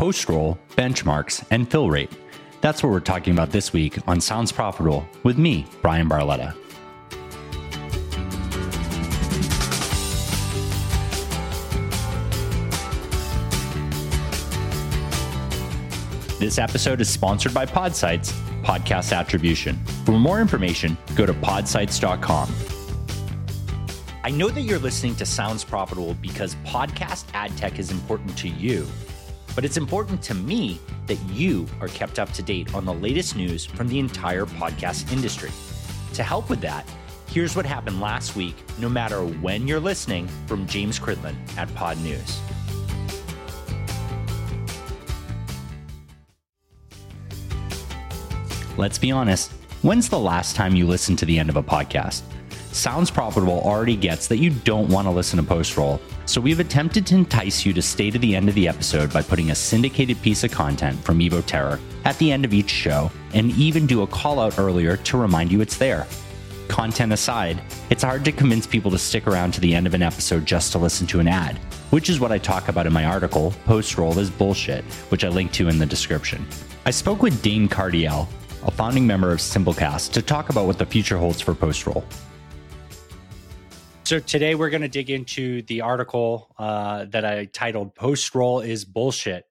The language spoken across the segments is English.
post roll, benchmarks, and fill rate. That's what we're talking about this week on Sounds Profitable with me, Bryan Barletta. This episode is sponsored by Podsights Podcast Attribution. For more information, go to podsights.com. I know that you're listening to Sounds Profitable because podcast ad tech is important to you, but it's important to me that you are kept up to date on the latest news from the entire podcast industry. To help with that, here's what happened last week, no matter when you're listening, from James Cridland at Podnews. Let's be honest, when's the last time you listened to the end of a podcast? Sounds Profitable already gets that you don't want to listen to post roll, so we've attempted to entice you to stay to the end of the episode by putting a syndicated piece of content from Evo Terra at the end of each show and even do a call out earlier to remind you it's there. Content aside, it's hard to convince people to stick around to the end of an episode just to listen to an ad, which is what I talk about in my article, Post Roll is Bullshit, which I link to in the description. I spoke with Dane Cardiel, a founding member of Simplecast, to talk about what the future holds for Postroll. So today we're going to dig into the article uh, that I titled "Postroll is Bullshit."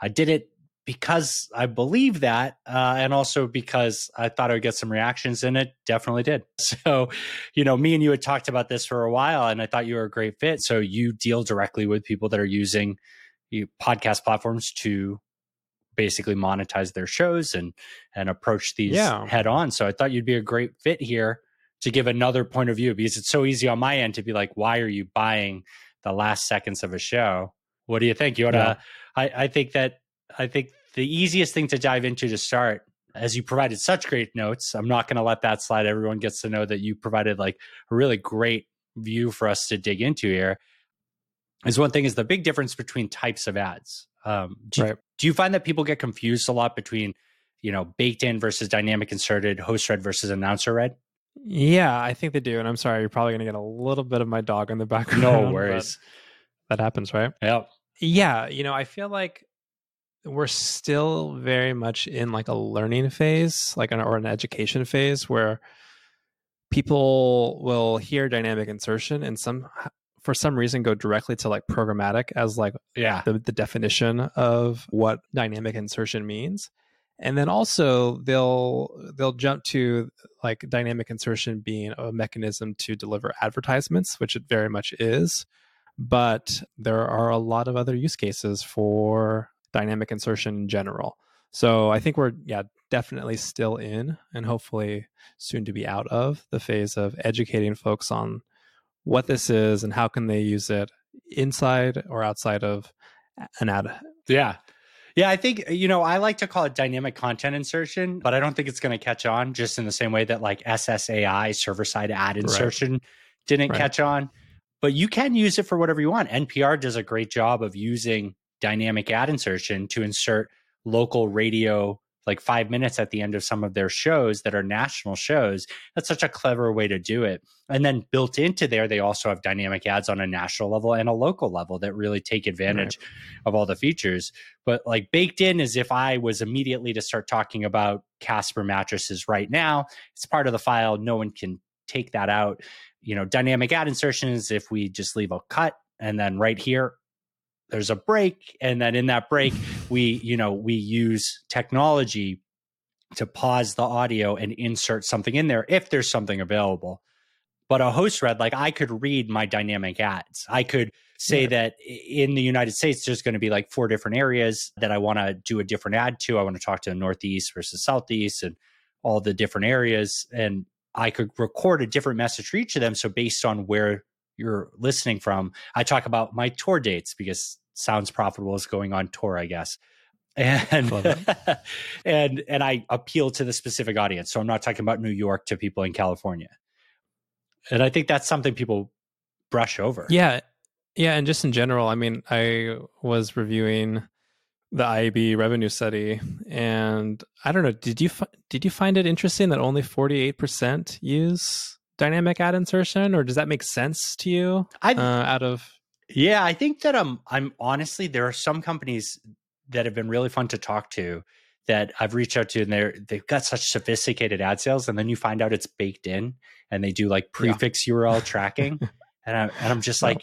I did it because I believe that, uh, and also because I thought I would get some reactions, and it definitely did. So, you know, me and you had talked about this for a while, and I thought you were a great fit. So, you deal directly with people that are using podcast platforms to basically monetize their shows and and approach these yeah. head on. So I thought you'd be a great fit here to give another point of view because it's so easy on my end to be like, why are you buying the last seconds of a show? What do you think? You wanna yeah. I, I think that I think the easiest thing to dive into to start, as you provided such great notes, I'm not gonna let that slide. Everyone gets to know that you provided like a really great view for us to dig into here. Is one thing is the big difference between types of ads. Um, do, right. do you find that people get confused a lot between, you know, baked in versus dynamic inserted, host read versus announcer read? Yeah, I think they do. And I'm sorry, you're probably going to get a little bit of my dog in the background. No worries. That happens, right? Yeah. Yeah. You know, I feel like we're still very much in like a learning phase, like an or an education phase where people will hear dynamic insertion and some for some reason go directly to like programmatic as like yeah the, the definition of what dynamic insertion means and then also they'll they'll jump to like dynamic insertion being a mechanism to deliver advertisements which it very much is but there are a lot of other use cases for dynamic insertion in general so i think we're yeah definitely still in and hopefully soon to be out of the phase of educating folks on what this is and how can they use it inside or outside of an ad. Yeah. Yeah, I think you know I like to call it dynamic content insertion, but I don't think it's going to catch on just in the same way that like SSAI server side ad insertion right. didn't right. catch on. But you can use it for whatever you want. NPR does a great job of using dynamic ad insertion to insert local radio like five minutes at the end of some of their shows that are national shows. That's such a clever way to do it. And then built into there, they also have dynamic ads on a national level and a local level that really take advantage right. of all the features. But like baked in is if I was immediately to start talking about Casper mattresses right now, it's part of the file. No one can take that out. You know, dynamic ad insertions, if we just leave a cut and then right here, there's a break and then in that break we you know we use technology to pause the audio and insert something in there if there's something available. But a host read like i could read my dynamic ads. I could say yeah. that in the united states there's going to be like four different areas that i want to do a different ad to. I want to talk to the northeast versus southeast and all the different areas and i could record a different message for each of them. So based on where you're listening from, I talk about my tour dates because sounds profitable is going on tour, I guess. And and and I appeal to the specific audience. So I'm not talking about New York to people in California. And I think that's something people brush over. Yeah. Yeah, and just in general, I mean, I was reviewing the IAB revenue study, and I don't know. Did you did you find it interesting that only forty eight percent use dynamic ad insertion, or does that make sense to you? I uh, out of yeah, I think that I'm I'm honestly there are some companies that have been really fun to talk to that I've reached out to and they're they've got such sophisticated ad sales and then you find out it's baked in and they do like prefix yeah. URL tracking and I and I'm just like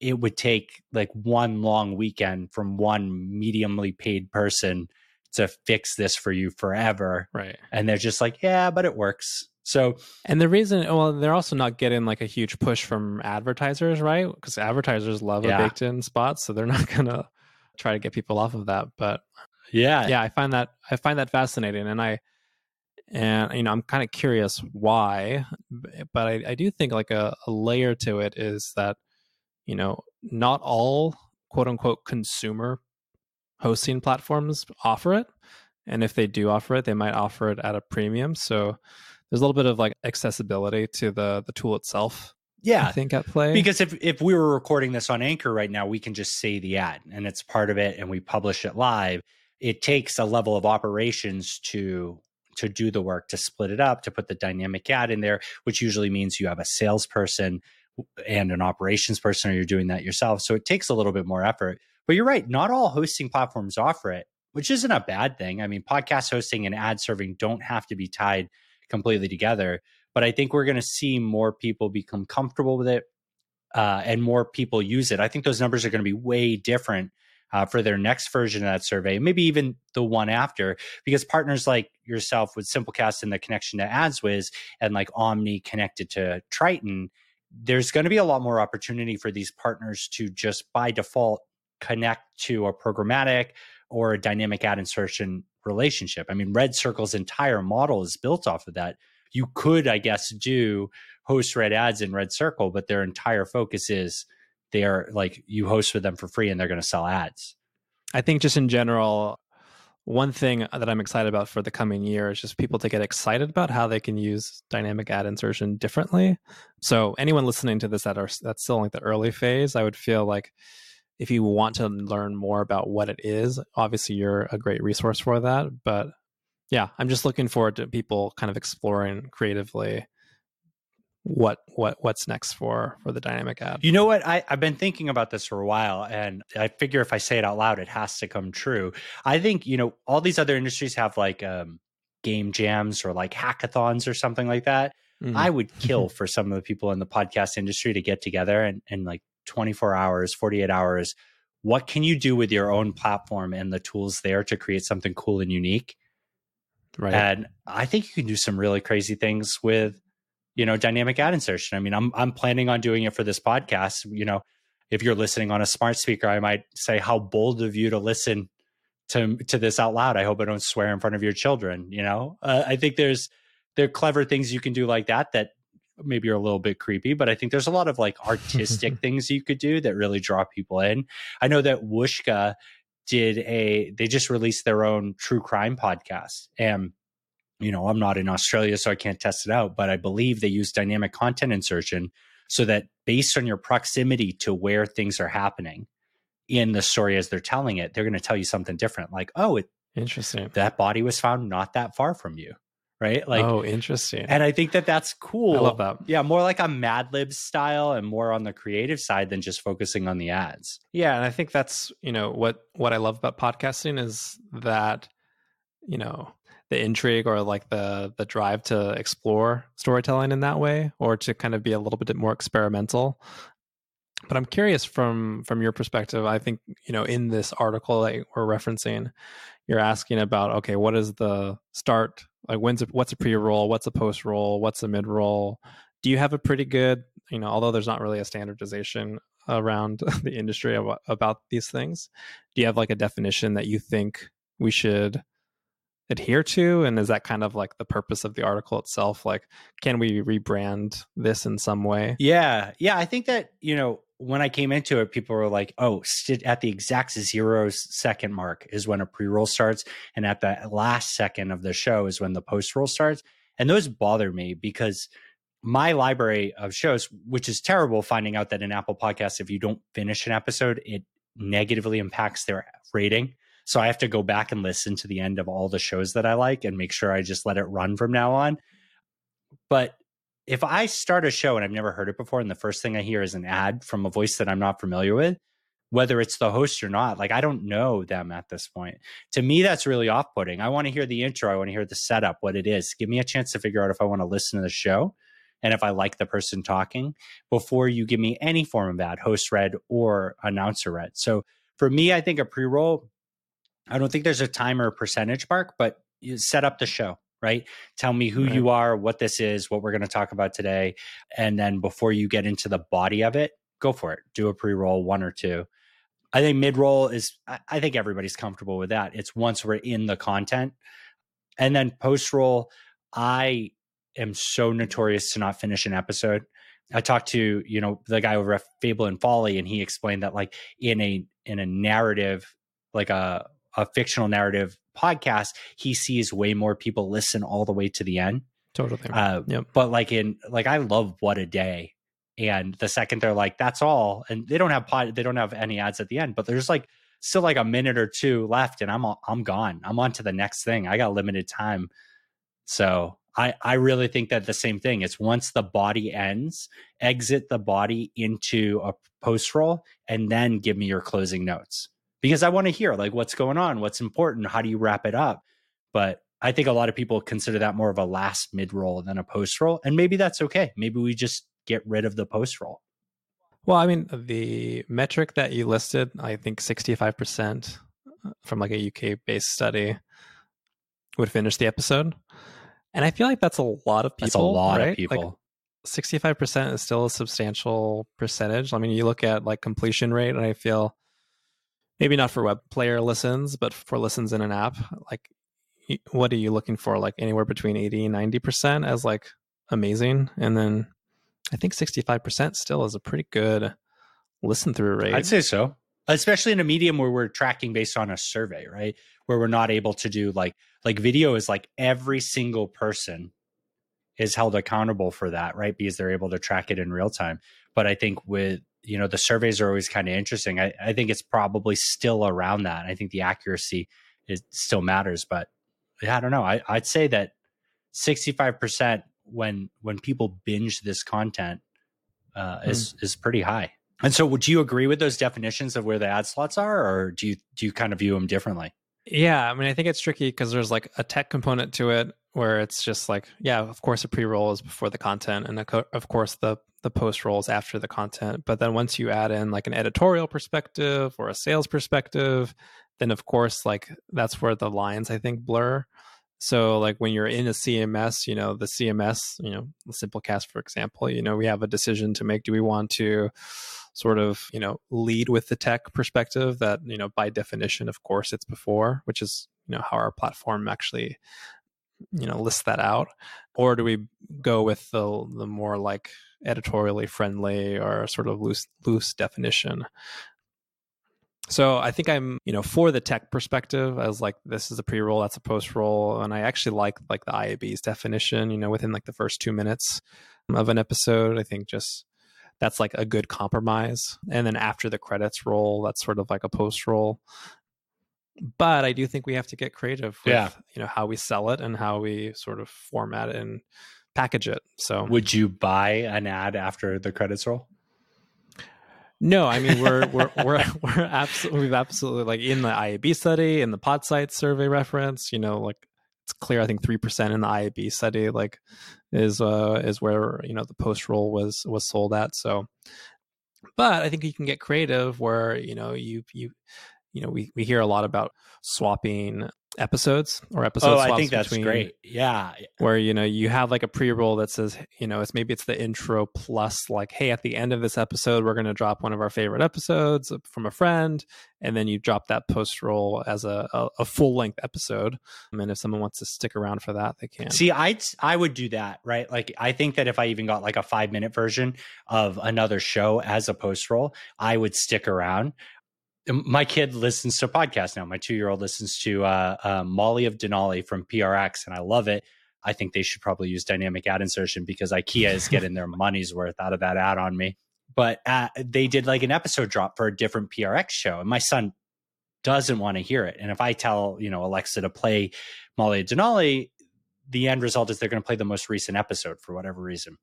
it would take like one long weekend from one mediumly paid person to fix this for you forever. Right. And they're just like, yeah, but it works. So, and the reason, well, they're also not getting like a huge push from advertisers, right? Because advertisers love yeah. a baked in spot. So they're not going to try to get people off of that. But yeah, yeah, I find that, I find that fascinating. And I, and you know, I'm kind of curious why, but I, I do think like a, a layer to it is that, you know, not all quote unquote consumer hosting platforms offer it. And if they do offer it, they might offer it at a premium. So there's a little bit of like accessibility to the the tool itself. Yeah, I think at play because if if we were recording this on Anchor right now, we can just say the ad and it's part of it, and we publish it live. It takes a level of operations to to do the work to split it up to put the dynamic ad in there, which usually means you have a salesperson and an operations person, or you're doing that yourself. So it takes a little bit more effort. But you're right, not all hosting platforms offer it, which isn't a bad thing. I mean, podcast hosting and ad serving don't have to be tied completely together. But I think we're going to see more people become comfortable with it uh, and more people use it. I think those numbers are going to be way different uh, for their next version of that survey, maybe even the one after, because partners like yourself with Simplecast and the connection to AdsWizz and like Omny connected to Triton, there's going to be a lot more opportunity for these partners to just by default connect to a programmatic or a dynamic ad insertion relationship. I mean, RedCircle's entire model is built off of that. You could, I guess, do host red ads in RedCircle, but their entire focus is they are like you host with them for free and they're going to sell ads. I think just in general, one thing that I'm excited about for the coming year is just people to get excited about how they can use dynamic ad insertion differently. So anyone listening to this that are that's still like the early phase, I would feel like if you want to learn more about what it is, obviously you're a great resource for that. But yeah, I'm just looking forward to people kind of exploring creatively what what what's next for for the dynamic ad. You know what? I, I've been thinking about this for a while and I figure if I say it out loud, it has to come true. I think, you know, all these other industries have like um game jams or like hackathons or something like that. Mm-hmm. I would kill for some of the people in the podcast industry to get together and, and like 24 hours, 48 hours. What can you do with your own platform and the tools there to create something cool and unique? Right. And I think you can do some really crazy things with, you know, dynamic ad insertion. I mean, I'm I'm planning on doing it for this podcast. You know, if you're listening on a smart speaker, I might say how bold of you to listen to to this out loud. I hope I don't swear in front of your children. You know, uh, I think there's there are clever things you can do like that that maybe are a little bit creepy, but I think there's a lot of like artistic things you could do that really draw people in. I know that Whooshkaa did a they just released their own true crime podcast and you know i'm not in australia so i can't test it out but i believe they use dynamic content insertion so that based on your proximity to where things are happening in the story as they're telling it they're going to tell you something different like oh it interesting that body was found not that far from you right? Like, oh, interesting. And I think that that's cool. I love that. Yeah, more like a Mad Lib style and more on the creative side than just focusing on the ads. Yeah, and I think that's you know what what I love about podcasting is that you know the intrigue or like the the drive to explore storytelling in that way or to kind of be a little bit more experimental but i'm curious from from your perspective i think you know in this article that we're referencing you're asking about okay what is the start like when's a, what's a pre-roll? What's a post-roll? What's a mid-roll? Do you have a pretty good you know although there's not really a standardization around the industry about, about these things do you have like a definition that you think we should adhere to? And is that kind of like the purpose of the article itself? Like can we rebrand this in some way? Yeah. Yeah i think that you know when I came into it, people were like, "Oh, at the exact zero second mark is when a pre roll starts, and at the last second of the show is when the post roll starts." And those bother me because my library of shows, which is terrible, finding out that in Apple Podcasts, if you don't finish an episode, it negatively impacts their rating. So I have to go back and listen to the end of all the shows that I like and make sure I just let it run from now on. But if I start a show and I've never heard it before, and the first thing I hear is an ad from a voice that I'm not familiar with, whether it's the host or not. Like I don't know them at this point. To me, that's really off putting. I want to hear the intro. I want to hear the setup, what it is. Give me a chance to figure out if I want to listen to the show and if I like the person talking before you give me any form of ad, host read or announcer read. So for me, I think a pre roll, I don't think there's a timer or percentage mark, but you set up the show right? Tell me who right. you are, what this is, what we're going to talk about today. And then before you get into the body of it, go for it. Do a pre roll, one or two. I think mid roll is, I think everybody's comfortable with that. It's once we're in the content. And then post roll, I am so notorious to not finish an episode. I talked to, you know, the guy over at Fable and Folly, and he explained that like in a in a narrative, like a a fictional narrative podcast, he sees way more people listen all the way to the end. Totally. Uh, yep. But like in like I love what a day, and the second they're like that's all, and they don't have pod, they don't have any ads at the end, but there's like still like a minute or two left, and I'm I'm gone. I'm on to the next thing. I got limited time, so I I really think that the same thing. It's once the body ends, exit the body into a post roll, and then give me your closing notes because I want to hear like what's going on, what's important, how do you wrap it up. But I think a lot of people consider that more of a last mid roll than a post roll, and maybe that's okay. Maybe we just get rid of the post roll. Well, I mean, the metric that you listed, I think sixty-five percent uh, from like a UK based study would finish the episode, and I feel like that's a lot of people. That's a lot right? of people. Like, 65% is still a substantial percentage. I mean, you look at like completion rate, and I feel maybe not for web player listens, but for listens in an app, like what are you looking for? Like anywhere between 80 and 90% as like amazing. And then I think 65% still is a pretty good listen through rate. I'd say so. Especially in a medium where we're tracking based on a survey, right? Where we're not able to do like like video is like every single person is held accountable for that, right? Because they're able to track it in real time. But I think with you know the surveys are always kind of interesting. I, I think it's probably still around that. I think the accuracy is still matters, but I don't know. I, I'd say that sixty five percent when when people binge this content uh, mm. is is pretty high. And so, would you agree with those definitions of where the ad slots are, or do you do you kind of view them differently? Yeah, I mean, I think it's tricky because there's like a tech component to it where it's just like, yeah, of course, a pre roll is before the content, and of course, the the post rolls after the content. But then once you add in like an editorial perspective or a sales perspective, then of course, like that's where the lines I think blur. So like when you're in a CMS, you know, the CMS, you know, the Simplecast, for example, you know, we have a decision to make. Do we want to sort of, you know, lead with the tech perspective that, you know, by definition, of course, it's before, which is, you know, how our platform actually, you know, list that out? Or do we go with the the more like editorially friendly or sort of loose loose definition? So I think I'm, you know, for the tech perspective as like this is a pre-roll, that's a post-roll, and I actually like like the IAB's definition. You know, within like the first two minutes of an episode, I think just that's like a good compromise. And then after the credits roll, that's sort of like a post-roll. But I do think we have to get creative with yeah. you know how we sell it and how we sort of format it and package it. So, would you buy an ad after the credits roll? No, I mean we're we're we're we're absolutely we've absolutely like in the IAB study in the Podsights survey reference, you know, like it's clear I think three percent in the IAB study like is uh is where you know the post roll was was sold at. So, but I think you can get creative where you know you you you know we we hear a lot about swapping episodes or episodes. Oh, I think that's great. Yeah, where you know you have like a pre-roll that says you know it's maybe it's the intro plus like hey at the end of this episode we're going to drop one of our favorite episodes from a friend, and then you drop that post roll as a, a, a full length episode. And if someone wants to stick around for that, they can. See, I I would do that right. Like I think that if I even got like a five minute version of another show as a post roll, I would stick around my kid listens to podcasts now. My two year old listens to uh, uh, Molly of Denali from PRX, and I love it. I think they should probably use dynamic ad insertion because IKEA is getting their money's worth out of that ad on me. But uh, they did like an episode drop for a different PRX show, and my son doesn't want to hear it. And if I tell you know Alexa to play Molly of Denali, the end result is they're going to play the most recent episode for whatever reason.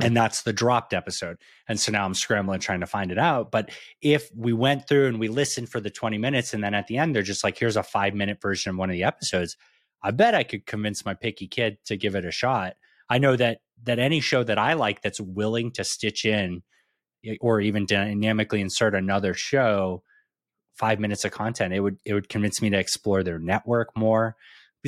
And that's the dropped episode. And so now I'm scrambling trying to find it out. But if we went through and we listened for the 20 minutes and then at the end they're just like, here's a five minute version of one of the episodes, I bet I could convince my picky kid to give it a shot. I know that that any show that I like that's willing to stitch in eh, or even dynamically insert another show, five minutes of content, it would it would convince me to explore their network more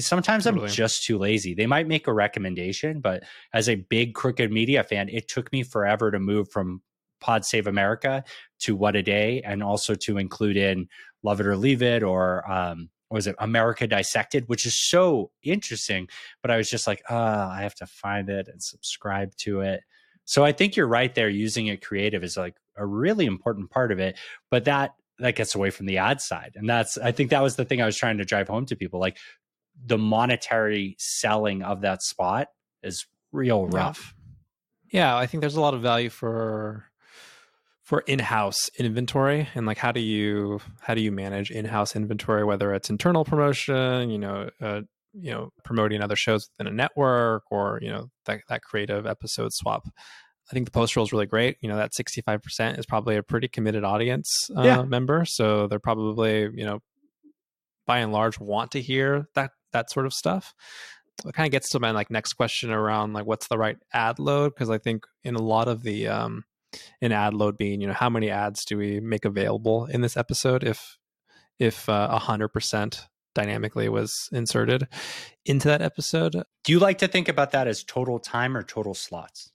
sometimes totally. I'm just too lazy. They might make a recommendation, but as a big crooked media fan, it took me forever to move from Pod Save America to What a Day, and also to include in Love It or Leave It or um, was it America Dissected, which is so interesting. But I was just like, uh, I have to find it and subscribe to it. So I think you're right there. Using it creative is like a really important part of it. But that that gets away from the ad side, and that's I think that was the thing I was trying to drive home to people. Like the monetary selling of that spot is real rough. Yeah. I think there's a lot of value for for in-house inventory and like how do you how do you manage in-house inventory whether it's internal promotion you know uh, you know promoting other shows within a network or you know that, that creative episode swap i think the post roll is really great you know that 65% is probably a pretty committed audience uh, yeah. member so they're probably you know by and large want to hear that that sort of stuff. It kind of gets to my like next question around like what's the right ad load because I think in a lot of the um in ad load being you know how many ads do we make available in this episode if if uh, a hundred percent dynamically was inserted into that episode. Do you like to think about that as total time or total slots?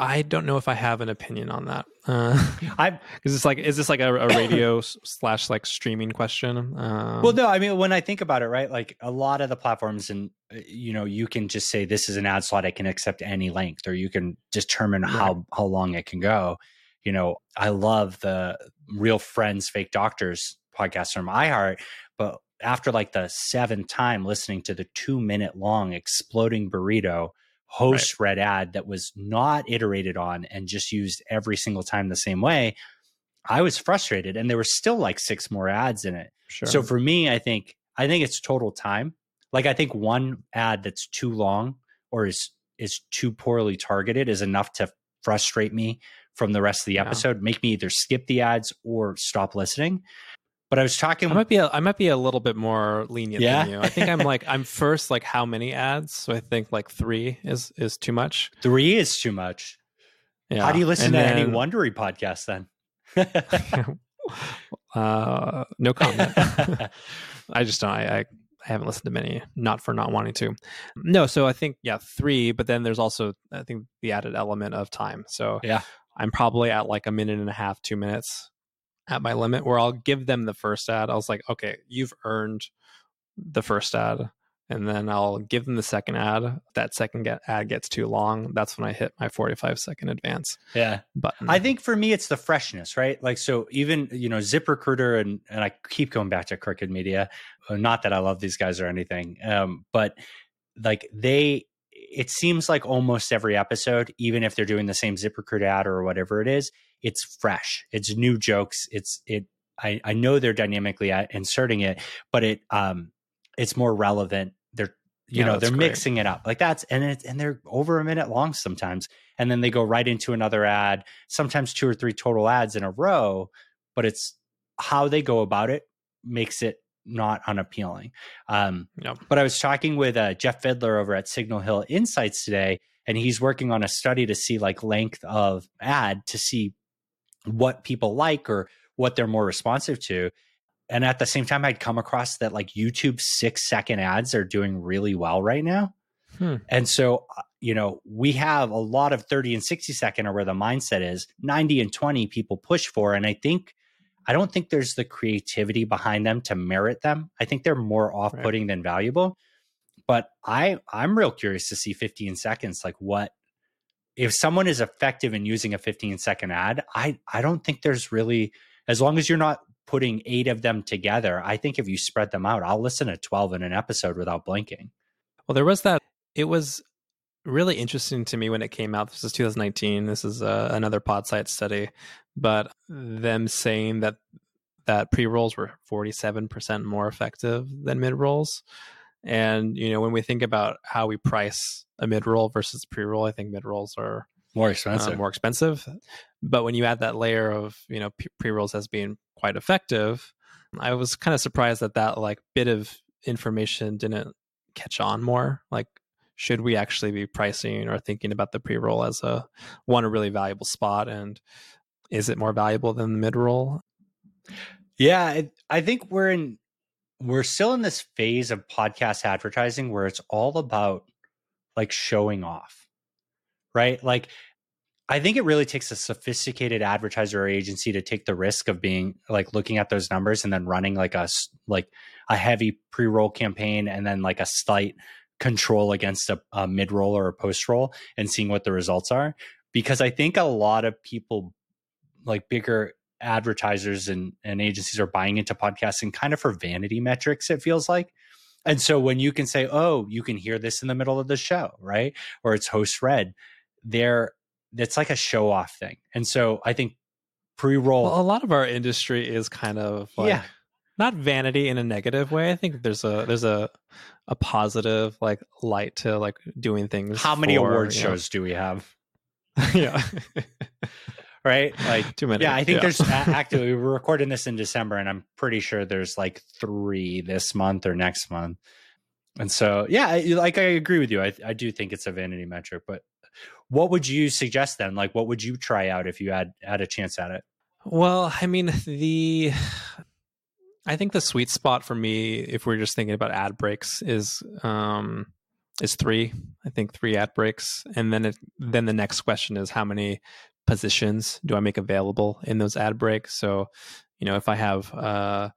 I don't know if I have an opinion on that. Uh, I because it's like, is this like a, a radio slash like streaming question? Um, well, no, I mean, when I think about it, right, like a lot of the platforms, and uh, you know, you can just say this is an ad slot. I can accept any length, or you can determine right. how how long it can go. You know, I love the Real Friends, Fake Doctors podcast from iHeart, but after like the seventh time listening to the two minute long exploding burrito host right. read ad that was not iterated on and just used every single time the same way, I was frustrated. And there were still like six more ads in it. Sure. So for me, I think I think it's total time. Like I think one ad that's too long or is is too poorly targeted is enough to frustrate me from the rest of the episode, yeah. make me either skip the ads or stop listening. But I was talking. I might be. A, I might be a little bit more lenient yeah? than you. I think I'm like I'm first. Like how many ads? So I think like three is is too much. Three is too much. Yeah. How do you listen and to then, any Wondery podcast then? uh, no comment. I just don't. I, I I haven't listened to many, not for not wanting to. No, so I think yeah, three. But then there's also I think the added element of time. So yeah, I'm probably at like a minute and a half, two minutes at my limit where I'll give them the first ad. I was like, okay, you've earned the first ad. And then I'll give them the second ad. that second get, ad gets too long. That's when I hit my 45 second advance. Yeah. But I think for me, it's the freshness, right? Like, so even, you know, ZipRecruiter and, and I keep going back to Crooked Media. Uh, not that I love these guys or anything, um, but like they, it seems like almost every episode, even if they're doing the same ZipRecruiter ad or whatever it is, it's fresh. It's new jokes. It's it. I, I know they're dynamically inserting it, but it um it's more relevant. They're you yeah, know they're great. mixing it up like that's and it and they're over a minute long sometimes, and then they go right into another ad. Sometimes two or three total ads in a row, but it's how they go about it makes it not unappealing. Um, yep. But I was talking with uh, Jeff Vidler over at Signal Hill Insights today, and he's working on a study to see like length of ad to see what people like or what they're more responsive to. And at the same time, I'd come across that like YouTube six second ads are doing really well right now. Hmm. And so, uh, you know, we have a lot of 30 and 60 second are where the mindset is 90 and 20 people push for. And I think, I don't think there's the creativity behind them to merit them. I think they're more off putting right. than valuable. But I, I'm real curious to see 15 seconds, like what if someone is effective in using a 15 second ad, I I don't think there's really as long as you're not putting eight of them together, I think if you spread them out, I'll listen to 12 in an episode without blinking. Well, there was that it was really interesting to me when it came out. This is 2019. This is uh, another Podsight study, but them saying that that pre rolls were 47% more effective than mid rolls. And you know, when we think about how we price a mid roll versus pre roll, I think mid rolls are more expensive, uh, more expensive. But when you add that layer of you know pre rolls as being quite effective, I was kind of surprised that that like bit of information didn't catch on more. Like, should we actually be pricing or thinking about the pre roll as a one a really valuable spot, and is it more valuable than the mid roll? Yeah, I think we're in we're still in this phase of podcast advertising where it's all about like showing off. Right? Like I think it really takes a sophisticated advertiser or agency to take the risk of being like looking at those numbers and then running like a like a heavy pre-roll campaign and then like a slight control against a, a mid-roll or a post-roll and seeing what the results are because I think a lot of people like bigger advertisers and, and agencies are buying into podcasting kind of for vanity metrics, it feels like. And so when you can say, oh, you can hear this in the middle of the show, right? Or it's host read, there it's like a show off thing. And so I think pre-roll well, a lot of our industry is kind of like yeah. not vanity in a negative way. I think there's a there's a a positive like light to like doing things. How many for, award shows know. do we have? yeah. right? Like too many. Yeah, I think yeah. there's actually we're recording this in December, and I'm pretty sure there's like three this month or next month. And so, yeah, like I agree with you. I I do think it's a vanity metric, but what would you suggest then? Like, what would you try out if you had had a chance at it? Well, I mean, the I think the sweet spot for me, if we're just thinking about ad breaks, is um is three. I think three ad breaks, and then it then the next question is how many positions do I make available in those ad breaks? So, you know, if I have, uh,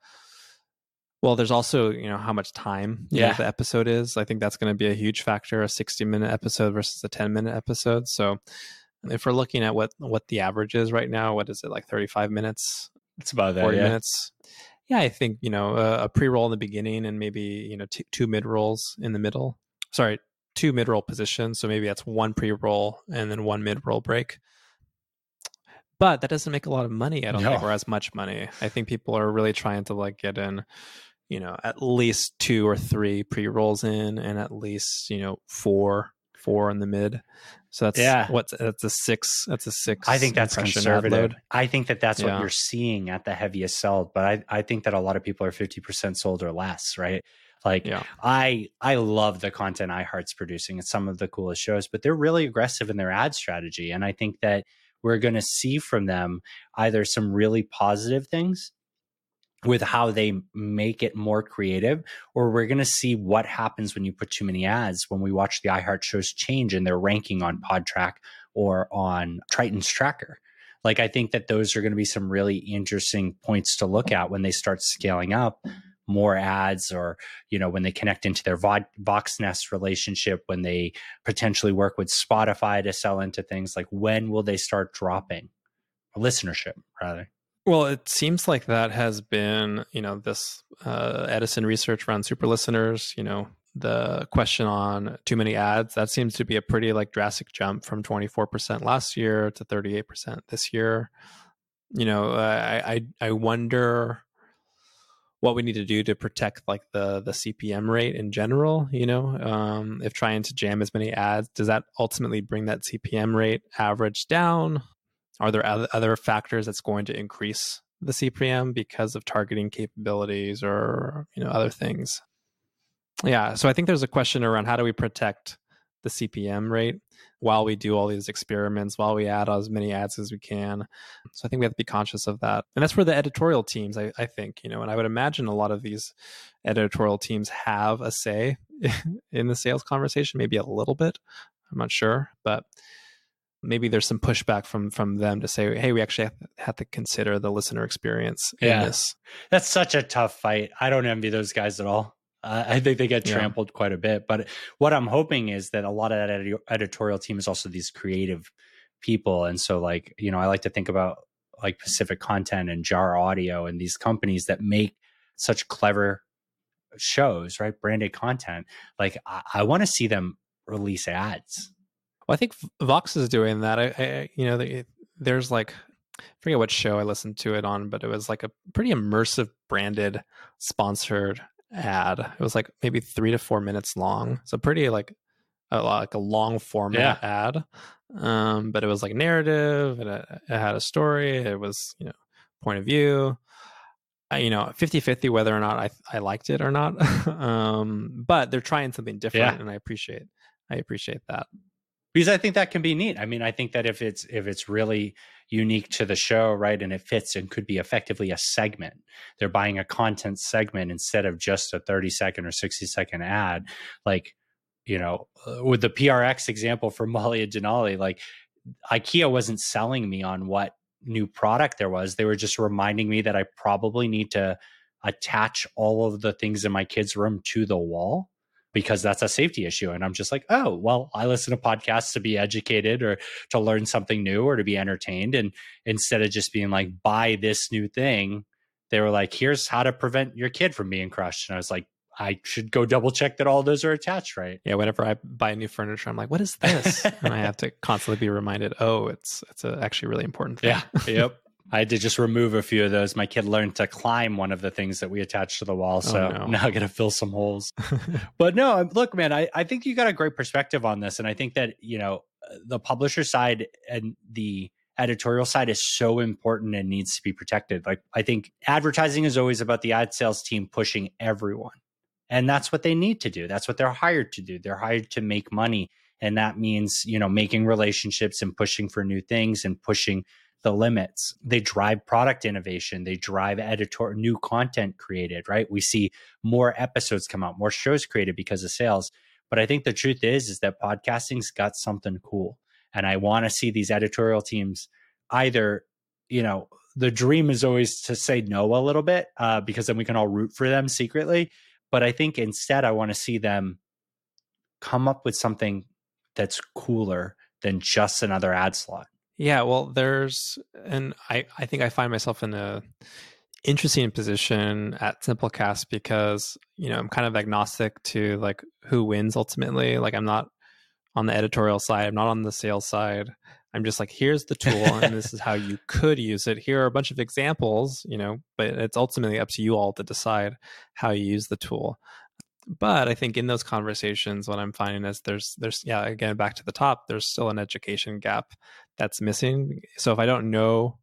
well, there's also, you know, how much time yeah. Know, the episode is. I think that's going to be a huge factor, a 60 minute episode versus a 10 minute episode. So if we're looking at what, what the average is right now, what is it like 35 minutes? It's about that. 40 yeah. minutes. Yeah. I think, you know, a, a pre roll in the beginning and maybe, you know, t- two mid rolls in the middle. Sorry, two mid roll positions. So maybe that's one pre roll and then one mid roll break but that doesn't make a lot of money. I don't no. think, or as much money. I think people are really trying to like get in, you know, at least two or three pre rolls in, and at least you know four, four in the mid. So that's yeah. What's that's a six. That's a six. I think that's conservative. I think that that's yeah. what you're seeing at the heaviest sold. But I I think that a lot of people are fifty percent sold or less, right? Like yeah. I I love the content iHeart's producing. It's some of the coolest shows, but they're really aggressive in their ad strategy. And I think that we're going to see from them either some really positive things with how they make it more creative, or we're going to see what happens when you put too many ads when we watch the iHeart shows change in their ranking on Podtrac or on Triton's tracker. Like, I think that those are going to be some really interesting points to look at when they start scaling up more ads or you know when they connect into their voxnest relationship when they potentially work with spotify to sell into things like when will they start dropping? Listenership rather. Well it seems like that has been you know this uh, edison research around super listeners you know the question on too many ads. That seems to be a pretty like drastic jump from 24% last year to 38% this year. You know uh, i i wonder what we need to do to protect like the the CPM rate in general. You know, um, if trying to jam as many ads, does that ultimately bring that CPM rate average down? Are there other, factors that's going to increase the CPM because of targeting capabilities or you know other things? Yeah, so I think there's a question around how do we protect the CPM rate while we do all these experiments, while we add as many ads as we can. So I think we have to be conscious of that. And that's where the editorial teams, I, I think, you know, and I would imagine a lot of these editorial teams have a say in the sales conversation, maybe a little bit. I'm not sure, but maybe there's some pushback from from them to say, hey, we actually have to, consider the listener experience yeah. this. That's such a tough fight. I don't envy those guys at all. Uh, I think they get trampled yeah. quite a bit. But what I'm hoping is that a lot of that edi- editorial team is also these creative people. And so, like, you know, I like to think about like Pacific Content and Jar Audio and these companies that make such clever shows, right? Branded content. Like, I, I want to see them release ads. Well, I think Vox is doing that. I, I you know, they, there's like I forget what show I listened to it on, but it was like a pretty immersive branded sponsored ad. It was like maybe three to four minutes long. So pretty like a, like a long format yeah. ad. Um, but it was like narrative and it, it, had a story. It was, you know, point of view. I, you know, 50 50 whether or not I, I liked it or not. um, but they're trying something different yeah. and I appreciate, I appreciate that because I think that can be neat. I mean, I think that if it's if it's really unique to the show, right, and it fits and could be effectively a segment, they're buying a content segment instead of just a thirty second or sixty second ad. Like, you know, uh, with the PRX example for Molly and Denali, like IKEA wasn't selling me on what new product there was. They were just reminding me that I probably need to attach all of the things in my kids' room to the wall because that's a safety issue. And I'm just like, oh, well, I listen to podcasts to be educated or to learn something new or to be entertained. And instead of just being like, buy this new thing, they were like, here's how to prevent your kid from being crushed. And I was like, I should go double check that all those are attached right. Yeah, whenever I buy new furniture, I'm like, "What is this?" and I have to constantly be reminded, "Oh, it's it's a actually really important thing." Yeah. Yep. I had to just remove a few of those. My kid learned to climb one of the things that we attached to the wall. Oh, so oh, no. now I got to fill some holes. but no, look, man, I, I think you got a great perspective on this. And I think that, you know, uh, the publisher side and the editorial side is so important and needs to be protected. Like, I think advertising is always about the ad sales team pushing everyone. And that's what they need to do. That's what they're hired to do. They're hired to make money. And that means, you know, making relationships and pushing for new things and pushing the limits. They drive product innovation. They drive editor new content created, right? We see more episodes come out, more shows created because of sales. But I think the truth is, is that podcasting's got something cool. And I want to see these editorial teams either, you know, the dream is always to say no a little bit uh, because then we can all root for them secretly. But I think instead, I want to see them come up with something that's cooler than just another ad slot. Yeah, well, there's, and I, I think I find myself in a interesting position at Simplecast because you know I'm kind of agnostic to like who wins ultimately. Like I'm not on the editorial side, I'm not on the sales side. I'm just like, here's the tool, and this is how you could use it. Here are a bunch of examples, you know, but it's ultimately up to you all to decide how you use the tool but I think in those conversations, what I'm finding is there's there's yeah again back to the top, there's still an education gap that's missing. So if I don't know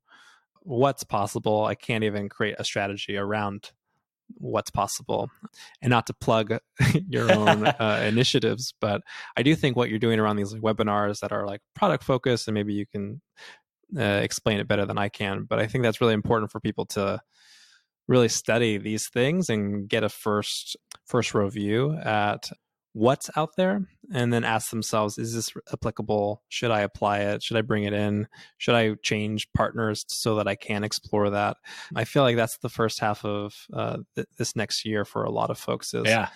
what's possible, I can't even create a strategy around what's possible and not to plug your own uh, initiatives but i do think what you're doing around these webinars that are like product focused and maybe you can uh, explain it better than i can but i think that's really important for people to really study these things and get a first first row view at what's out there and then ask themselves is this applicable? Should i apply it? Should i bring it in? Should i change partners so that i can explore that? I feel like that's the first half of uh, th- this next year for a lot of folks is yeah.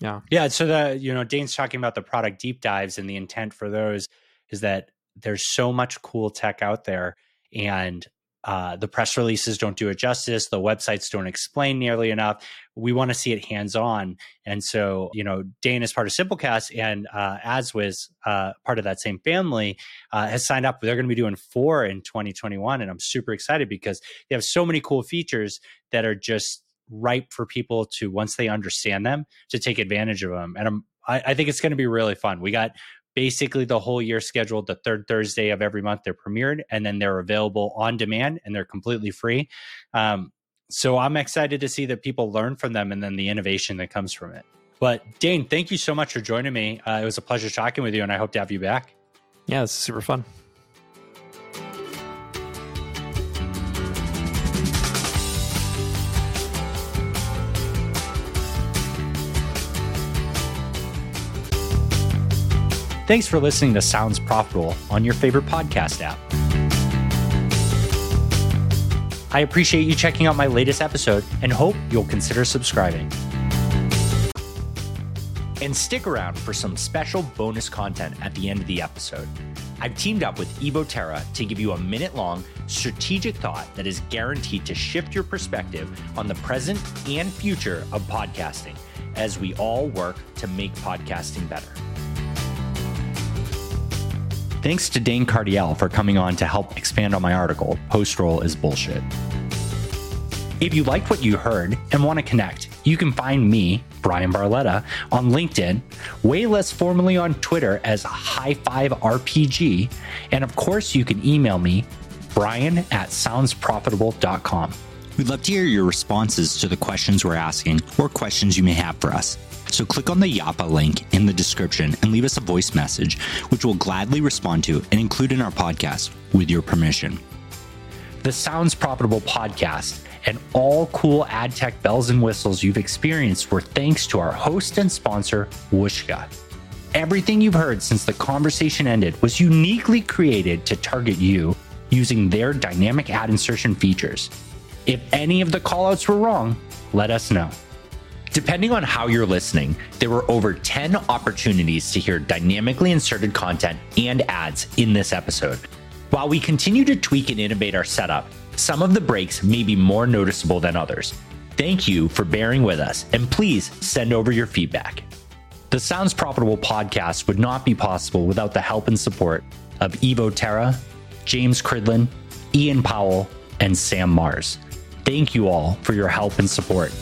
Yeah. Yeah so the you know dane's talking about the product deep dives and the intent for those is that there's so much cool tech out there and uh, the press releases don't do it justice. The websites don't explain nearly enough. We want to see it hands on. And so, you know, Dane is part of Simplecast and uh, AdsWizz, uh, part of that same family, uh, has signed up. They're going to be doing four in 2021. And I'm super excited because they have so many cool features that are just ripe for people to, once they understand them, to take advantage of them. And I'm, I, I think it's going to be really fun. We got basically the whole year scheduled the third Thursday of every month. They're premiered and then they're available on demand and they're completely free. Um, so I'm excited to see that people learn from them and then the innovation that comes from it. But Dane, thank you so much for joining me. Uh, it was a pleasure talking with you, and I hope to have you back. Yeah, this is super fun. Thanks for listening to Sounds Profitable on your favorite podcast app. I appreciate you checking out my latest episode and hope you'll consider subscribing. And stick around for some special bonus content at the end of the episode. I've teamed up with Evo Terra to give you a minute long strategic thought that is guaranteed to shift your perspective on the present and future of podcasting as we all work to make podcasting better. Thanks to Dane Cardiel for coming on to help expand on my article, Post Roll is Bullshit. If you liked what you heard and want to connect, you can find me, Bryan Barletta, on LinkedIn, way less formally on Twitter as High Five RPG, and of course, you can email me, bryan at soundsprofitable.com. We'd love to hear your responses to the questions we're asking or questions you may have for us. So click on the Yappa link in the description and leave us a voice message, which we'll gladly respond to and include in our podcast with your permission. The Sounds Profitable podcast and all cool ad tech bells and whistles you've experienced were thanks to our host and sponsor, Whooshkaa. Everything you've heard since the conversation ended was uniquely created to target you using their dynamic ad insertion features. If any of the callouts were wrong, let us know. Depending on how you're listening, there were over 10 opportunities to hear dynamically inserted content and ads in this episode. While we continue to tweak and innovate our setup, some of the breaks may be more noticeable than others. Thank you for bearing with us, and please send over your feedback. The Sounds Profitable podcast would not be possible without the help and support of Evo Terra, James Cridland, Ian Powell, and Sam Mars. Thank you all for your help and support.